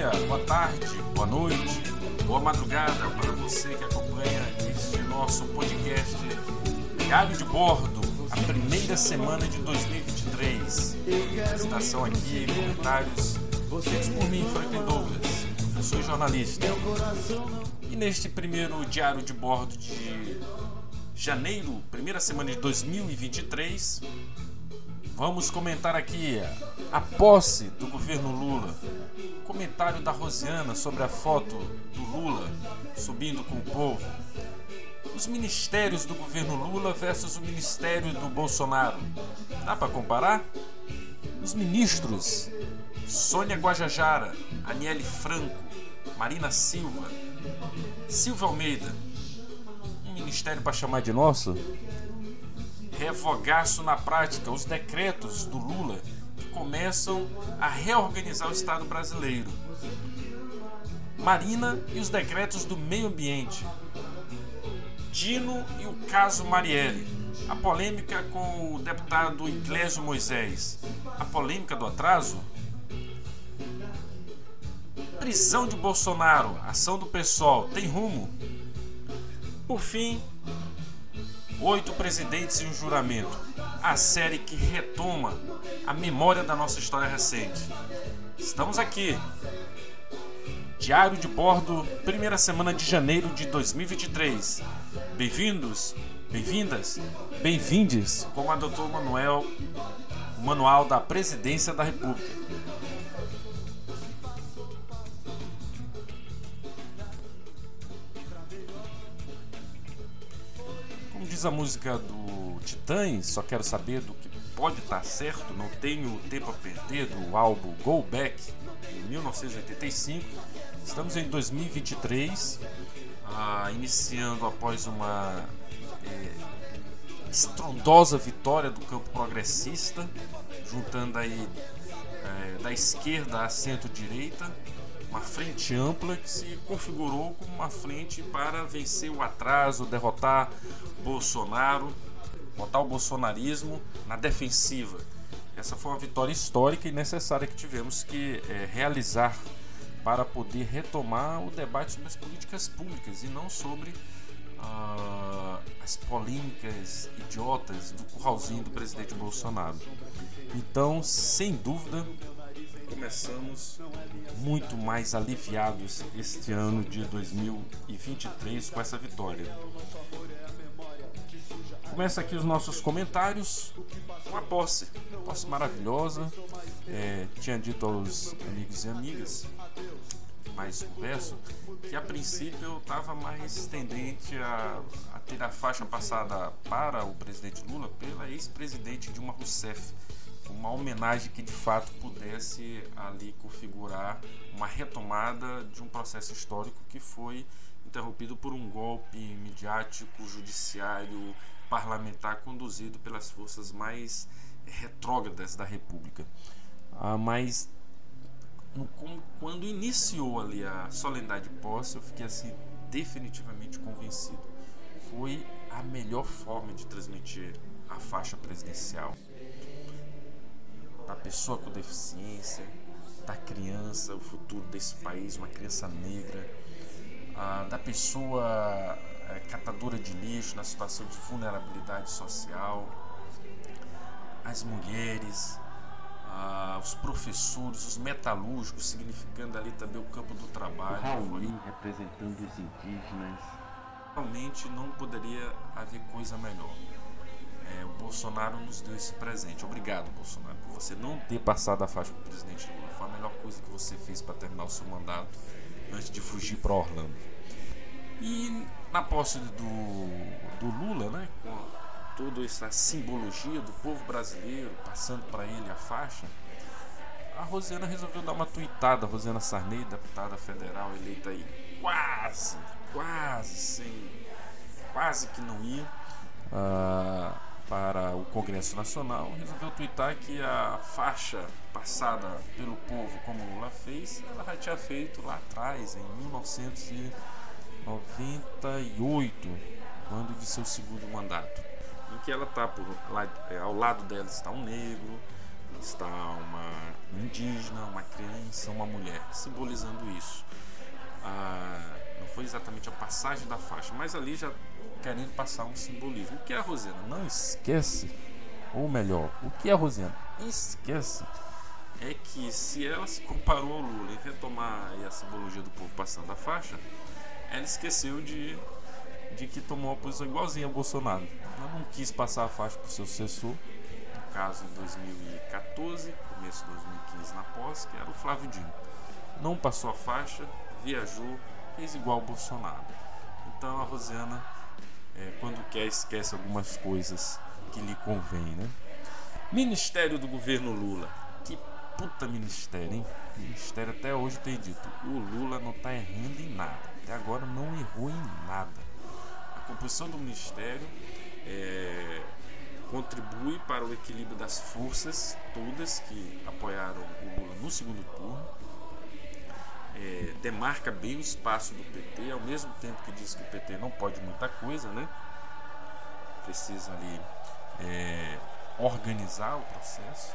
dia, boa tarde, boa noite, boa madrugada para você que acompanha este nosso podcast Diário de Bordo, a primeira semana de 2023. Estação aqui, comentários feitos por mim, Franklin Douglas, professor e jornalista. E neste primeiro Diário de Bordo de janeiro, primeira semana de 2023, vamos comentar aqui a posse do governo Lula. Comentário da Rosiana sobre a foto do Lula subindo com o povo. Os ministérios do governo Lula versus o ministério do Bolsonaro. Dá para comparar? Os ministros Sônia Guajajara, Aniele Franco, Marina Silva, Silvia Almeida. Um ministério para chamar de nosso? Revogaço na prática os decretos do Lula começam a reorganizar o Estado brasileiro. Marina e os decretos do meio ambiente. Dino e o caso Marielle. A polêmica com o deputado Iglesio Moisés. A polêmica do atraso. Prisão de Bolsonaro. Ação do pessoal. Tem rumo. Por fim, oito presidentes e um juramento. A série que retoma a memória da nossa história recente. Estamos aqui. Diário de bordo, primeira semana de janeiro de 2023. Bem-vindos, bem-vindas, bem-vindes com a Dr. Manuel, o Manual da Presidência da República. Como diz a música do Só quero saber do que pode estar certo, não tenho tempo a perder, do álbum Go Back, de 1985. Estamos em 2023, ah, iniciando após uma é, estrondosa vitória do campo progressista, juntando aí é, da esquerda à centro-direita, uma frente ampla que se configurou como uma frente para vencer o atraso, derrotar Bolsonaro botar o bolsonarismo na defensiva. Essa foi uma vitória histórica e necessária que tivemos que é, realizar para poder retomar o debate sobre as políticas públicas e não sobre uh, as polêmicas idiotas do curralzinho do presidente Bolsonaro. Então, sem dúvida, começamos muito mais aliviados este ano de 2023 com essa vitória. Começa aqui os nossos comentários. Uma posse, posse maravilhosa. É, tinha dito aos amigos e amigas mais converso que a princípio eu estava mais tendente a, a, ter a faixa passada para o presidente Lula pela ex-presidente Dilma Rousseff. Uma homenagem que de fato pudesse ali configurar uma retomada de um processo histórico que foi interrompido por um golpe midiático, judiciário, parlamentar conduzido pelas forças mais retrógradas da República. Ah, mas quando iniciou ali a solenidade de posse, eu fiquei assim definitivamente convencido. Foi a melhor forma de transmitir a faixa presidencial da pessoa com deficiência, da criança, o futuro desse país, uma criança negra, ah, da pessoa é, catadora de lixo, na situação de vulnerabilidade social, as mulheres, ah, os professores, os metalúrgicos, significando ali também o campo do trabalho. O representando os indígenas. Realmente não poderia haver coisa melhor. É, o Bolsonaro nos deu esse presente. Obrigado, Bolsonaro, por você não ter passado a faixa para o presidente Lula. Foi a melhor coisa que você fez para terminar o seu mandato antes de fugir para Orlando. E na posse do, do Lula, né, com toda essa simbologia do povo brasileiro passando para ele a faixa, a Rosiana resolveu dar uma tuitada. A Rosiana Sarney, deputada federal eleita aí quase, quase sem, quase que não ia uh, para o Congresso Nacional, resolveu tuitar que a faixa passada pelo povo, como Lula fez, ela já tinha feito lá atrás, em 1900 98, quando de seu segundo mandato, em que ela está por é, ao lado dela está um negro, está uma indígena, uma criança, uma mulher, simbolizando isso. Ah, não foi exatamente a passagem da faixa, mas ali já querendo passar um simbolismo. O que a Rosena não esquece, ou melhor, o que a Rosena esquece é que se ela se comparou ao Lula e retomar a simbologia do povo passando a faixa, ela esqueceu de, de que tomou uma posição igualzinha ao Bolsonaro. Ela não quis passar a faixa para o seu sucessor, no caso em 2014, começo de 2015 na posse, que era o Flávio Dino. Não passou a faixa, viajou, fez igual ao Bolsonaro. Então a Rosiana, é, quando quer, esquece algumas coisas que lhe convém, né? Ministério do governo Lula. Que puta ministério, hein? Ministério até hoje tem dito. O Lula não tá errando em nada. Até agora não errou em nada. A composição do ministério é, contribui para o equilíbrio das forças todas que apoiaram o Lula no segundo turno. É, demarca bem o espaço do PT, ao mesmo tempo que diz que o PT não pode muita coisa, né? Precisa ali é, organizar o processo,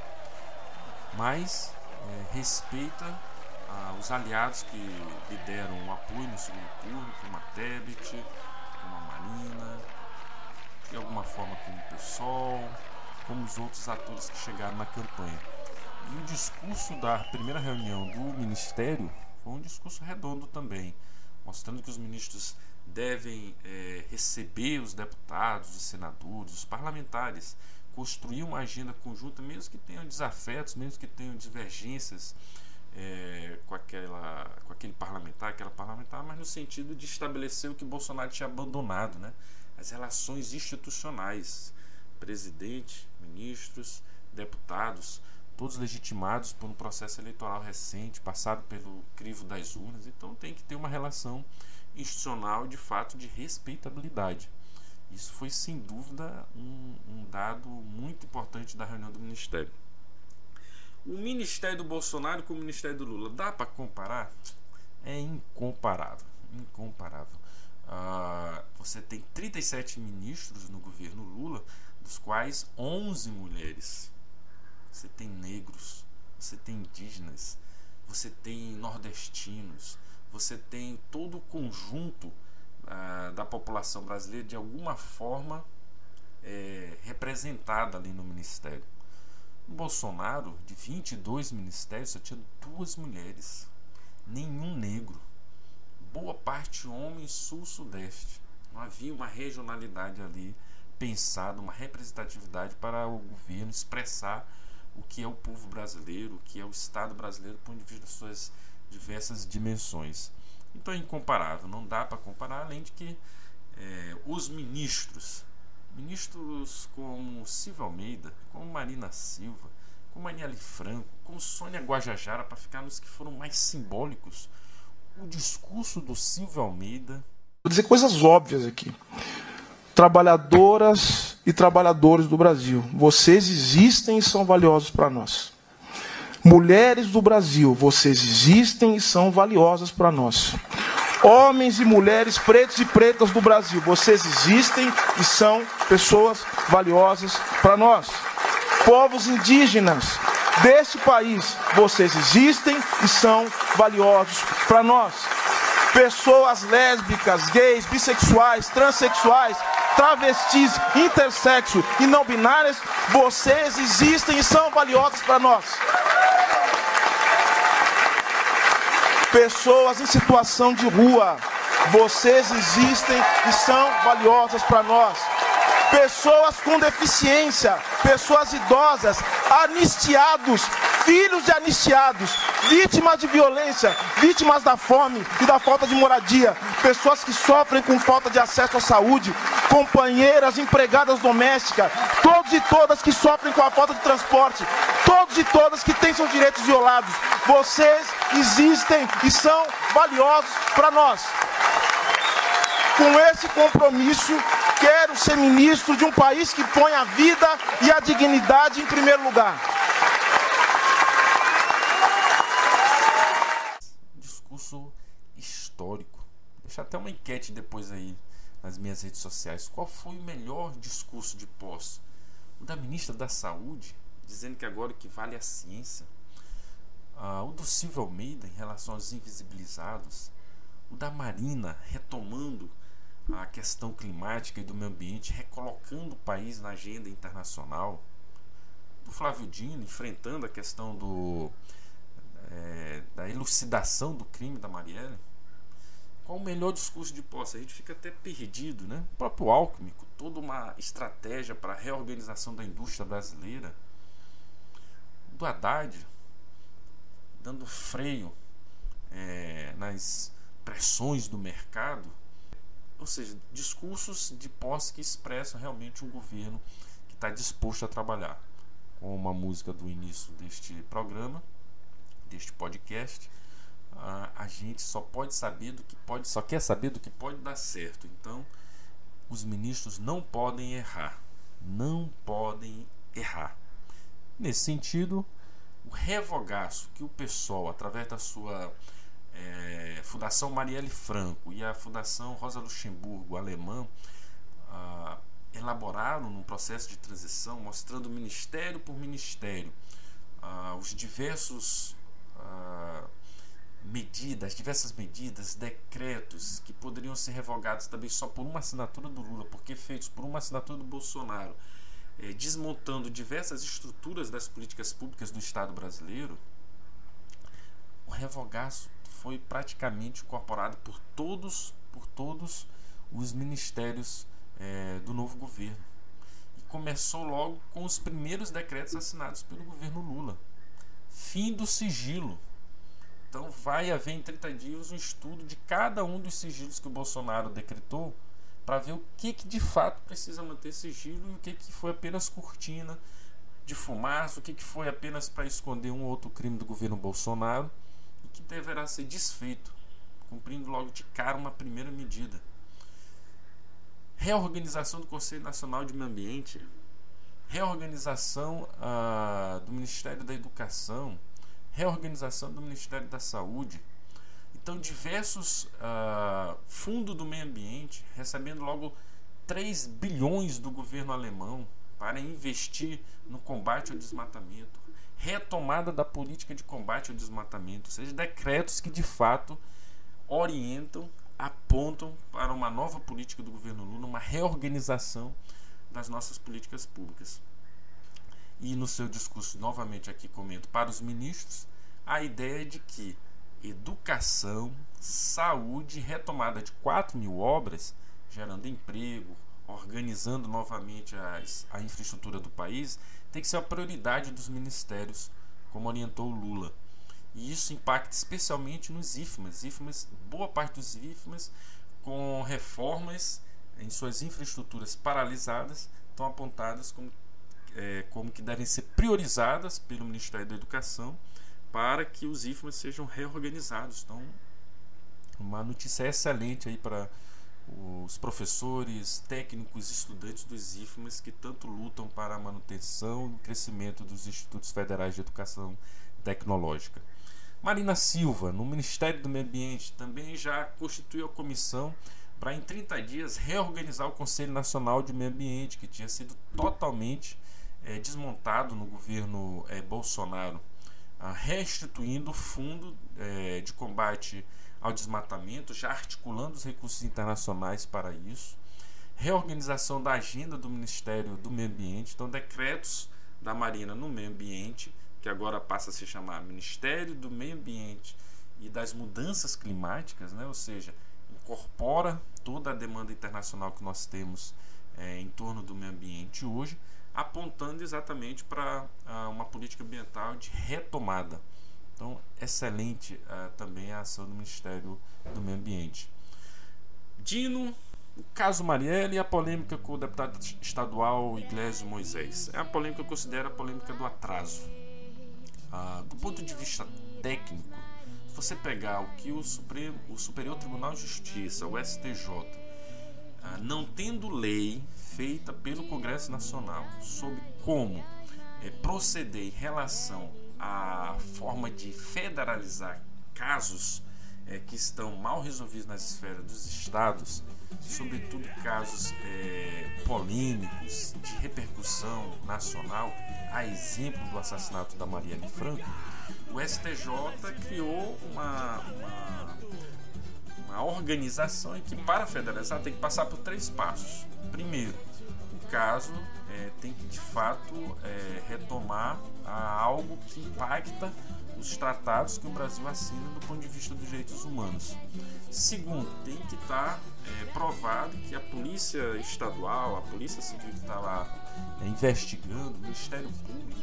mas é, respeita ah, os aliados que lhe deram apoio no segundo turno, como a Tebet, como a Marina, de alguma forma como o PSOL, como os outros atores que chegaram na campanha. E o discurso da primeira reunião do Ministério foi um discurso redondo também, mostrando que os ministros devem é, receber os deputados, os senadores, os parlamentares, construir uma agenda conjunta, mesmo que tenham desafetos, mesmo que tenham divergências é, com, aquela, com aquele parlamentar, aquela parlamentar, mas no sentido de estabelecer o que Bolsonaro tinha abandonado, né? as relações institucionais, presidente, ministros, deputados, todos legitimados por um processo eleitoral recente, passado pelo crivo das urnas, então tem que ter uma relação institucional de fato de respeitabilidade. Isso foi sem dúvida um, um dado muito importante da reunião do Ministério. O Ministério do Bolsonaro com o Ministério do Lula, dá para comparar? É incomparável. Incomparável. Uh, você tem 37 ministros no governo Lula, dos quais 11 mulheres. Você tem negros, você tem indígenas, você tem nordestinos, você tem todo o conjunto uh, da população brasileira de alguma forma é, representada ali no ministério. Bolsonaro, de 22 ministérios, só tinha duas mulheres, nenhum negro. Boa parte homem sul-sudeste. Não havia uma regionalidade ali pensada, uma representatividade para o governo expressar o que é o povo brasileiro, o que é o Estado brasileiro, por suas diversas dimensões. Então é incomparável, não dá para comparar, além de que é, os ministros Ministros como Silvio Almeida, como Marina Silva, como Aniele Franco, como Sônia Guajajara, para ficar nos que foram mais simbólicos, o discurso do Silvio Almeida. Vou dizer coisas óbvias aqui. Trabalhadoras e trabalhadores do Brasil, vocês existem e são valiosos para nós. Mulheres do Brasil, vocês existem e são valiosas para nós. Homens e mulheres pretos e pretas do Brasil, vocês existem e são pessoas valiosas para nós. Povos indígenas deste país, vocês existem e são valiosos para nós. Pessoas lésbicas, gays, bissexuais, transexuais, travestis, intersexo e não binárias, vocês existem e são valiosos para nós. Pessoas em situação de rua, vocês existem e são valiosas para nós. Pessoas com deficiência, pessoas idosas, anistiados, filhos de anistiados, vítimas de violência, vítimas da fome e da falta de moradia, pessoas que sofrem com falta de acesso à saúde, companheiras, empregadas domésticas, todos e todas que sofrem com a falta de transporte, todos e todas que têm seus direitos violados. Vocês existem e são valiosos para nós. Com esse compromisso, quero ser ministro de um país que põe a vida e a dignidade em primeiro lugar. Discurso histórico. Deixa até uma enquete depois aí nas minhas redes sociais. Qual foi o melhor discurso de posse? O da ministra da Saúde, dizendo que agora o que vale é a ciência. Silvio Almeida em relação aos invisibilizados, o da Marina retomando a questão climática e do meio ambiente, recolocando o país na agenda internacional, do Flávio Dino enfrentando a questão do, é, da elucidação do crime da Marielle. Qual o melhor discurso de posse? A gente fica até perdido, né? O próprio Alckmin, toda uma estratégia para a reorganização da indústria brasileira. Do Haddad, dando freio é, nas pressões do mercado. Ou seja, discursos de posse que expressam realmente um governo que está disposto a trabalhar. Com uma música do início deste programa, deste podcast a gente só pode saber do que pode, só quer saber do que pode dar certo. Então, os ministros não podem errar, não podem errar. Nesse sentido, o revogaço que o pessoal, através da sua é, Fundação Marielle Franco e a Fundação Rosa Luxemburgo alemã, ah, elaboraram num processo de transição, mostrando ministério por ministério ah, os diversos ah, medidas, diversas medidas, decretos que poderiam ser revogados também só por uma assinatura do Lula, porque feitos por uma assinatura do Bolsonaro, é, desmontando diversas estruturas das políticas públicas do Estado brasileiro, o revogaço foi praticamente incorporado por todos, por todos os ministérios é, do novo governo. E começou logo com os primeiros decretos assinados pelo governo Lula. Fim do sigilo então vai haver em 30 dias um estudo de cada um dos sigilos que o Bolsonaro decretou para ver o que, que de fato precisa manter sigilo e o que, que foi apenas cortina de fumaça, o que, que foi apenas para esconder um ou outro crime do governo Bolsonaro e que deverá ser desfeito, cumprindo logo de cara uma primeira medida. Reorganização do Conselho Nacional de Meio Ambiente, reorganização ah, do Ministério da Educação, reorganização do Ministério da Saúde. Então, diversos uh, fundos do meio ambiente recebendo logo 3 bilhões do governo alemão para investir no combate ao desmatamento, retomada da política de combate ao desmatamento, ou seja, decretos que de fato orientam, apontam para uma nova política do governo Lula, uma reorganização das nossas políticas públicas. E no seu discurso, novamente aqui comento para os ministros, a ideia de que educação, saúde, retomada de 4 mil obras, gerando emprego, organizando novamente as, a infraestrutura do país, tem que ser a prioridade dos ministérios, como orientou Lula. E isso impacta especialmente nos IFMAs. IFMAs boa parte dos IFMAs, com reformas em suas infraestruturas paralisadas, estão apontadas como é, como que devem ser priorizadas pelo Ministério da Educação para que os IFMAs sejam reorganizados. Então, uma notícia excelente aí para os professores, técnicos, estudantes dos IFMAs que tanto lutam para a manutenção e o crescimento dos Institutos Federais de Educação Tecnológica. Marina Silva, no Ministério do Meio Ambiente, também já constituiu a comissão para, em 30 dias, reorganizar o Conselho Nacional de Meio Ambiente, que tinha sido totalmente é, desmontado no governo é, Bolsonaro, restituindo o fundo é, de combate ao desmatamento, já articulando os recursos internacionais para isso, reorganização da agenda do Ministério do Meio Ambiente, então decretos da Marina no meio ambiente, que agora passa a se chamar Ministério do Meio Ambiente e das Mudanças Climáticas, né? ou seja, incorpora toda a demanda internacional que nós temos é, em torno do meio ambiente hoje, apontando exatamente para uh, uma política ambiental de retomada. Então, excelente uh, também a ação do Ministério do Meio Ambiente. Dino, o caso Marielle e a polêmica com o deputado estadual Iglesias Moisés. É a polêmica que eu considero a polêmica do atraso. Uh, do ponto de vista técnico, se você pegar o que o, Supremo, o Superior Tribunal de Justiça, o STJ, não tendo lei feita pelo Congresso Nacional sobre como é, proceder em relação à forma de federalizar casos é, que estão mal resolvidos nas esferas dos estados, sobretudo casos é, polêmicos de repercussão nacional, a exemplo do assassinato da Marielle Franco, o STJ criou uma, uma, uma organização em que para federalizar tem que passar por três passos. Primeiro, o caso é, tem que de fato é, retomar algo que impacta os tratados que o Brasil assina do ponto de vista dos direitos humanos. Segundo, tem que estar é, provado que a polícia estadual, a polícia civil que está lá é, investigando, o Ministério Público,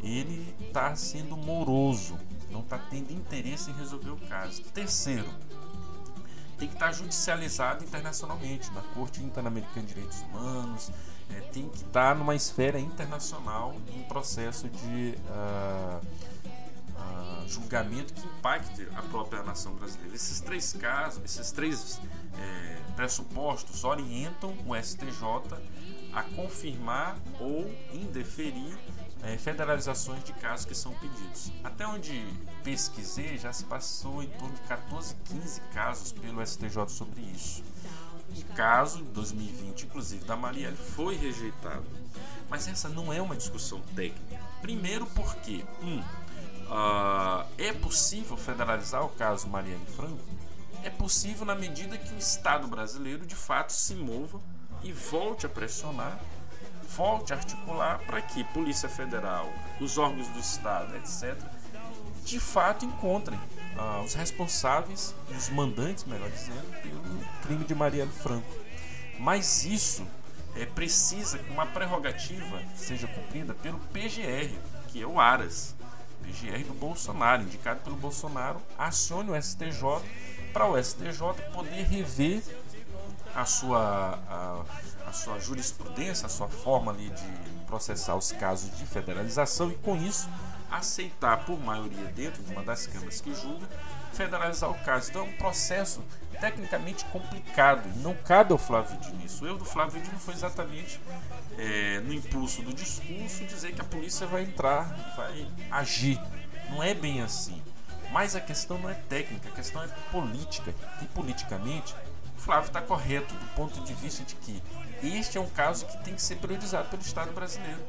ele está sendo moroso, não está tendo interesse em resolver o caso. Terceiro, tem que estar judicializado internacionalmente, na Corte Interamericana de Direitos Humanos, é, tem que estar numa esfera internacional em processo de uh, uh, julgamento que impacte a própria nação brasileira. Esses três casos, esses três é, pressupostos orientam o STJ a confirmar ou indeferir é, federalizações de casos que são pedidos. Até onde pesquisei, já se passou em torno de 14, 15 casos pelo STJ sobre isso. O caso, de 2020, inclusive, da Marielle, foi rejeitado. Mas essa não é uma discussão técnica. Primeiro porque, um, uh, é possível federalizar o caso Marielle Franco? É possível na medida que o Estado brasileiro de fato se mova e volte a pressionar, volte a articular para que Polícia Federal, os órgãos do Estado, etc., de fato encontrem uh, os responsáveis, os mandantes, melhor dizendo, pelo crime de Marielle Franco. Mas isso é, precisa que uma prerrogativa seja cumprida pelo PGR, que é o Aras, PGR do Bolsonaro, indicado pelo Bolsonaro, acione o STJ para o STJ poder rever a sua, a sua jurisprudência, a sua forma ali de processar os casos de federalização e com isso aceitar por maioria dentro de uma das câmaras que julga federalizar o caso. Então é um processo tecnicamente complicado. Não cabe ao Flávio Dino. O erro do Flávio Dino foi exatamente é, no impulso do discurso dizer que a polícia vai entrar, vai agir. Não é bem assim. Mas a questão não é técnica, a questão é política. E politicamente, o Flávio está correto do ponto de vista de que este é um caso que tem que ser priorizado pelo Estado brasileiro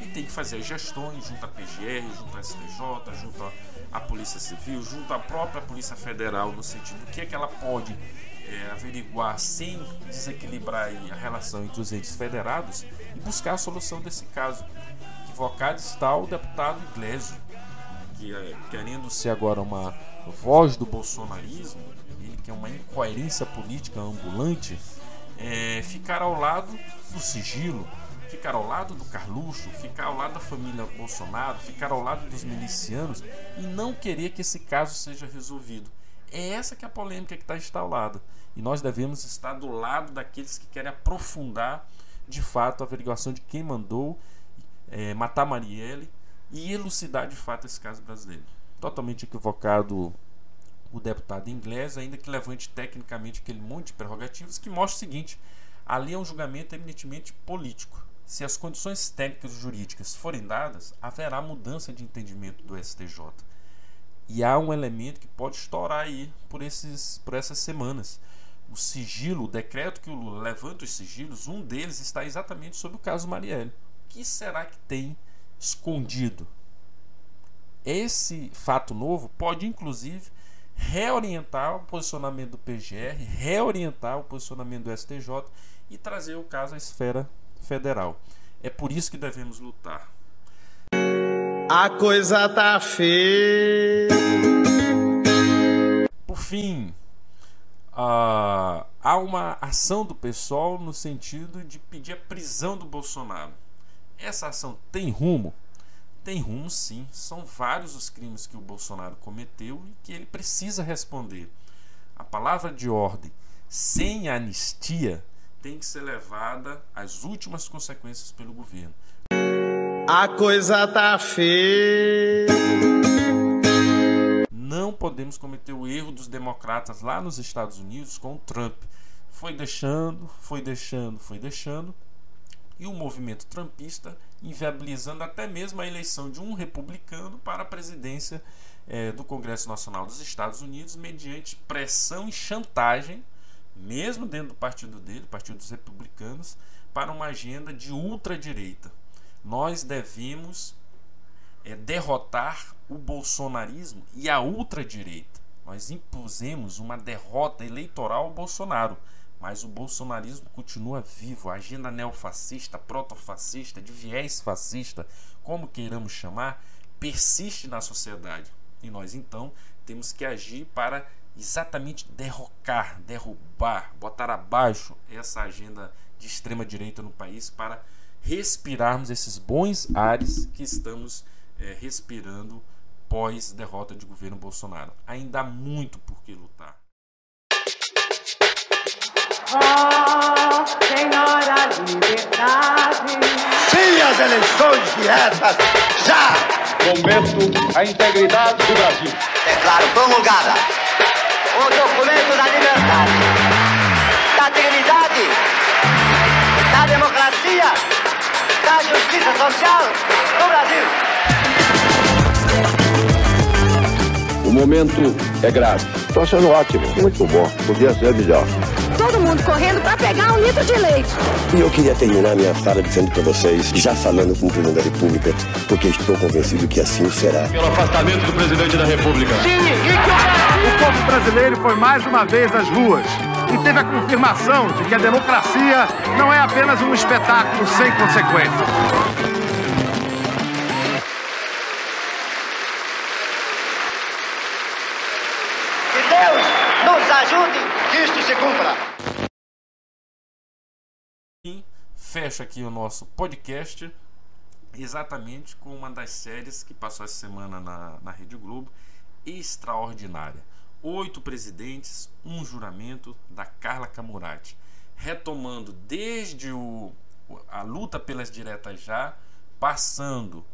e tem que fazer as gestões junto à PGR, junto à STJ, junto à Polícia Civil, junto à própria Polícia Federal, no sentido do que, é que ela pode é, averiguar sem desequilibrar a relação entre os entes federados e buscar a solução desse caso. Equivocado está o deputado Iglesias, que é, querendo ser agora uma voz do bolsonarismo, que é uma incoerência política ambulante, é, ficar ao lado do sigilo, ficar ao lado do Carluxo, ficar ao lado da família Bolsonaro, ficar ao lado dos milicianos e não querer que esse caso seja resolvido. É essa que é a polêmica que está instalada. E nós devemos estar do lado daqueles que querem aprofundar de fato a averiguação de quem mandou é, matar Marielle e elucidar de fato esse caso brasileiro. Totalmente equivocado o deputado inglês, ainda que levante tecnicamente aquele monte de prerrogativas, que mostra o seguinte: ali é um julgamento eminentemente político. Se as condições técnicas e jurídicas forem dadas, haverá mudança de entendimento do STJ. E há um elemento que pode estourar aí por, esses, por essas semanas. O sigilo, o decreto que o Lula levanta os sigilos, um deles está exatamente sobre o caso Marielle. O que será que tem escondido? Esse fato novo pode, inclusive, reorientar o posicionamento do PGR, reorientar o posicionamento do STJ e trazer o caso à esfera federal. É por isso que devemos lutar. A coisa tá feia. Por fim, uh, há uma ação do pessoal no sentido de pedir a prisão do Bolsonaro. Essa ação tem rumo? Tem rumo sim. São vários os crimes que o Bolsonaro cometeu e que ele precisa responder. A palavra de ordem sem anistia tem que ser levada às últimas consequências pelo governo. A coisa tá feia. Não podemos cometer o erro dos democratas lá nos Estados Unidos com o Trump. Foi deixando, foi deixando, foi deixando. E o movimento trumpista inviabilizando até mesmo a eleição de um republicano para a presidência é, do Congresso Nacional dos Estados Unidos, mediante pressão e chantagem mesmo dentro do partido dele, Partido dos Republicanos, para uma agenda de ultradireita. Nós devemos é, derrotar o bolsonarismo e a ultradireita. Nós impusemos uma derrota eleitoral ao Bolsonaro, mas o bolsonarismo continua vivo. A agenda neofascista, protofascista, de viés fascista, como queiramos chamar, persiste na sociedade. E nós então temos que agir para exatamente derrocar, derrubar, botar abaixo essa agenda de extrema direita no país para respirarmos esses bons ares que estamos é, respirando pós derrota de governo Bolsonaro. Ainda há muito por que lutar. Oh, Senhora Liberdade. Sim, as eleições diretas, já! Momento, a integridade do Brasil. Declaro promulgada o documento da liberdade, da dignidade, da democracia, da justiça social no Brasil. Momento é grave. Estou achando ótimo, muito bom. Podia ser melhor. Todo mundo correndo para pegar um litro de leite. E eu queria terminar minha fala dizendo para vocês, já falando com o presidente da República, porque estou convencido que assim será. Pelo afastamento do presidente da República. Sim, e que o povo brasileiro foi mais uma vez às ruas e teve a confirmação de que a democracia não é apenas um espetáculo sem consequências. Fecho aqui o nosso podcast exatamente com uma das séries que passou essa semana na, na Rede Globo, extraordinária. Oito presidentes, um juramento da Carla Camurati, retomando desde o, a luta pelas diretas já, passando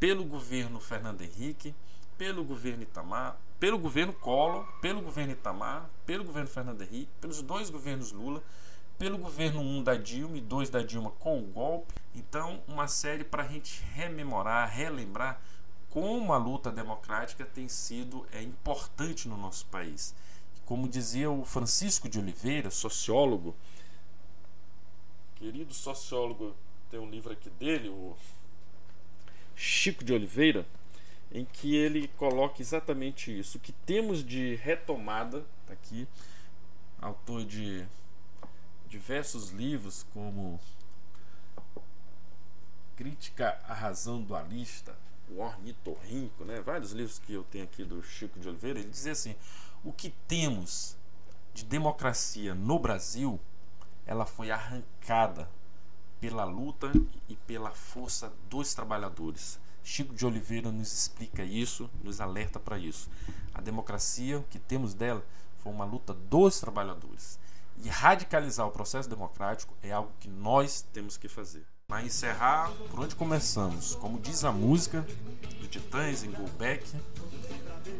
pelo governo Fernando Henrique, pelo governo Itamar, pelo governo Collor, pelo governo Itamar, pelo governo Fernando Henrique, pelos dois governos Lula, pelo governo 1 da Dilma e 2 da Dilma com o golpe. Então, uma série para a gente rememorar, relembrar como a luta democrática tem sido é, importante no nosso país. Como dizia o Francisco de Oliveira, sociólogo, querido sociólogo, tem um livro aqui dele, o Chico de Oliveira, em que ele coloca exatamente isso. O que temos de retomada, tá aqui, autor de diversos livros, como Crítica à Razão Dualista, o Ornitorrinco, né? vários livros que eu tenho aqui do Chico de Oliveira, ele dizia assim: o que temos de democracia no Brasil, ela foi arrancada pela luta e pela força dos trabalhadores. Chico de Oliveira nos explica isso, nos alerta para isso. A democracia, o que temos dela, foi uma luta dos trabalhadores. E radicalizar o processo democrático é algo que nós temos que fazer. Para encerrar, por onde começamos? Como diz a música do Titãs em Go Back,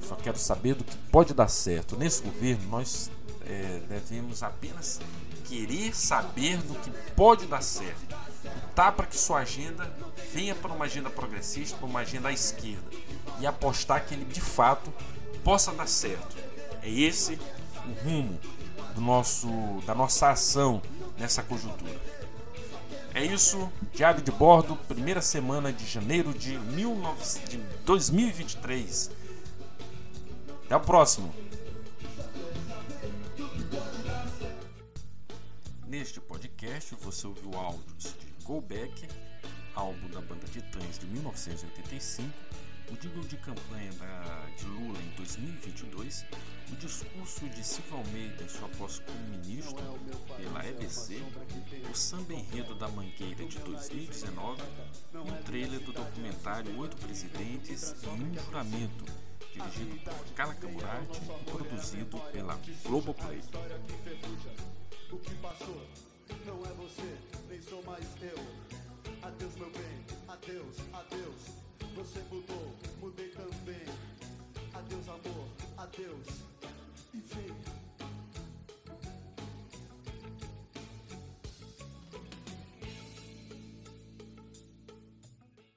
só quero saber do que pode dar certo. Nesse governo, nós é, devemos apenas querer saber do que pode dar certo. Lutar para que sua agenda venha para uma agenda progressista, para uma agenda à esquerda. E apostar que ele de fato possa dar certo. É esse o rumo do nosso, da nossa ação nessa conjuntura. É isso, Diário de Bordo, primeira semana de janeiro de, 19, de 2023. Até o próximo. Neste podcast você ouviu áudios de Go Back, álbum da banda Titãs de 1985, o jingle de campanha da, de Lula em 2022, o discurso de Silva Almeida em sua posse como ministro pela EBC, o samba enredo da Mangueira de 2019 e o trailer do documentário Oito Presidentes em um Juramento, dirigido por Carla Camurati e produzido pela Globoplay. O que passou não é você, nem sou mais eu. Adeus, meu bem, adeus, adeus. Você mudou, mudei também. Adeus, amor, adeus. E vem.